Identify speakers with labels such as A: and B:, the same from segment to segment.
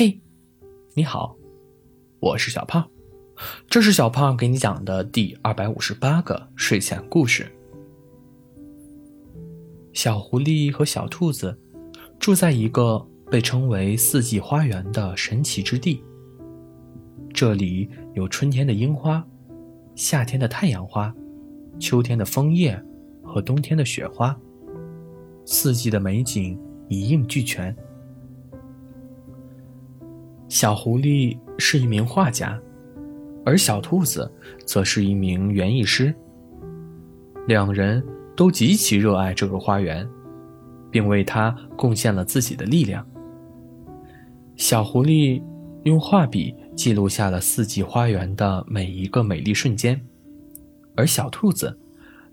A: 嘿，你好，我是小胖，这是小胖给你讲的第二百五十八个睡前故事。小狐狸和小兔子住在一个被称为“四季花园”的神奇之地，这里有春天的樱花、夏天的太阳花、秋天的枫叶和冬天的雪花，四季的美景一应俱全。小狐狸是一名画家，而小兔子则是一名园艺师。两人都极其热爱这个花园，并为它贡献了自己的力量。小狐狸用画笔记录下了四季花园的每一个美丽瞬间，而小兔子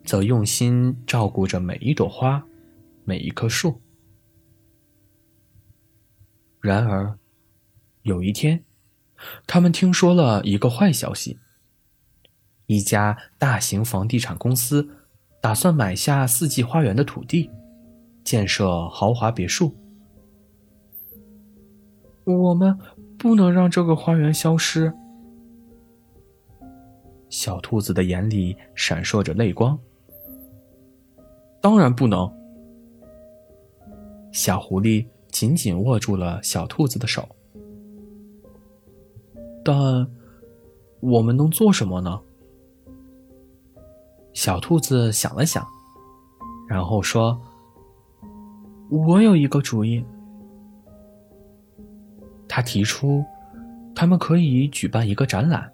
A: 则用心照顾着每一朵花，每一棵树。然而，有一天，他们听说了一个坏消息：一家大型房地产公司打算买下四季花园的土地，建设豪华别墅。我们不能让这个花园消失。小兔子的眼里闪烁着泪光。当然不能。小狐狸紧紧握住了小兔子的手。但我们能做什么呢？小兔子想了想，然后说：“我有一个主意。”他提出，他们可以举办一个展览，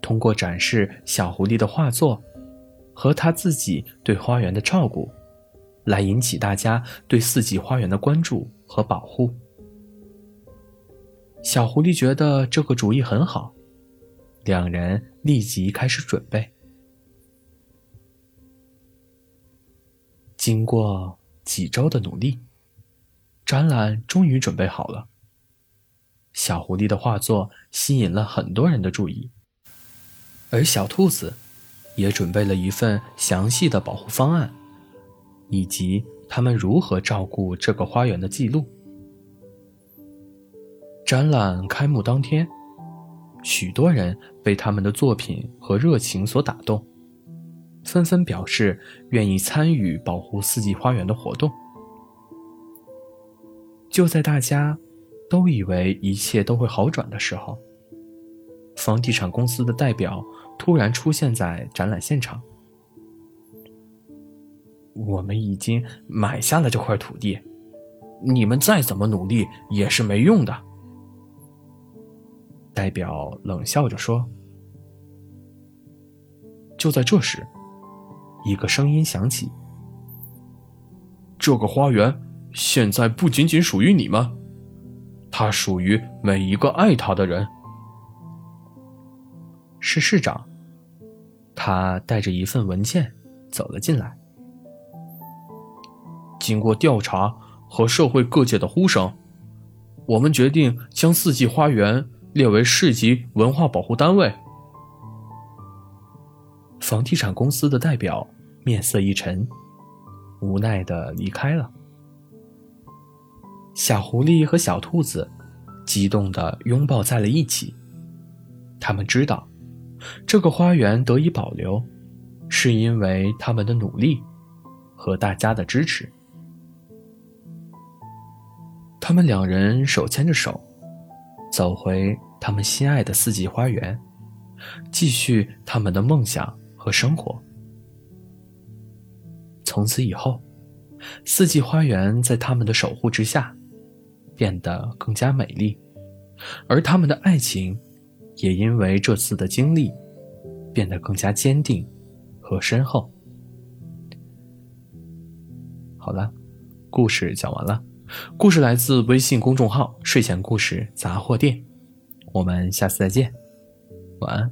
A: 通过展示小狐狸的画作和他自己对花园的照顾，来引起大家对四季花园的关注和保护。小狐狸觉得这个主意很好，两人立即开始准备。经过几周的努力，展览终于准备好了。小狐狸的画作吸引了很多人的注意，而小兔子也准备了一份详细的保护方案，以及他们如何照顾这个花园的记录。展览开幕当天，许多人被他们的作品和热情所打动，纷纷表示愿意参与保护四季花园的活动。就在大家都以为一切都会好转的时候，房地产公司的代表突然出现在展览现场。我们已经买下了这块土地，你们再怎么努力也是没用的。代表冷笑着说：“就在这时，一个声音响起：‘这个花园现在不仅仅属于你们，它属于每一个爱它的人。’是市长，他带着一份文件走了进来。经过调查和社会各界的呼声，我们决定将四季花园。”列为市级文化保护单位。房地产公司的代表面色一沉，无奈的离开了。小狐狸和小兔子激动的拥抱在了一起。他们知道，这个花园得以保留，是因为他们的努力和大家的支持。他们两人手牵着手。走回他们心爱的四季花园，继续他们的梦想和生活。从此以后，四季花园在他们的守护之下，变得更加美丽，而他们的爱情，也因为这次的经历，变得更加坚定和深厚。好了，故事讲完了。故事来自微信公众号“睡前故事杂货店”，我们下次再见，晚安。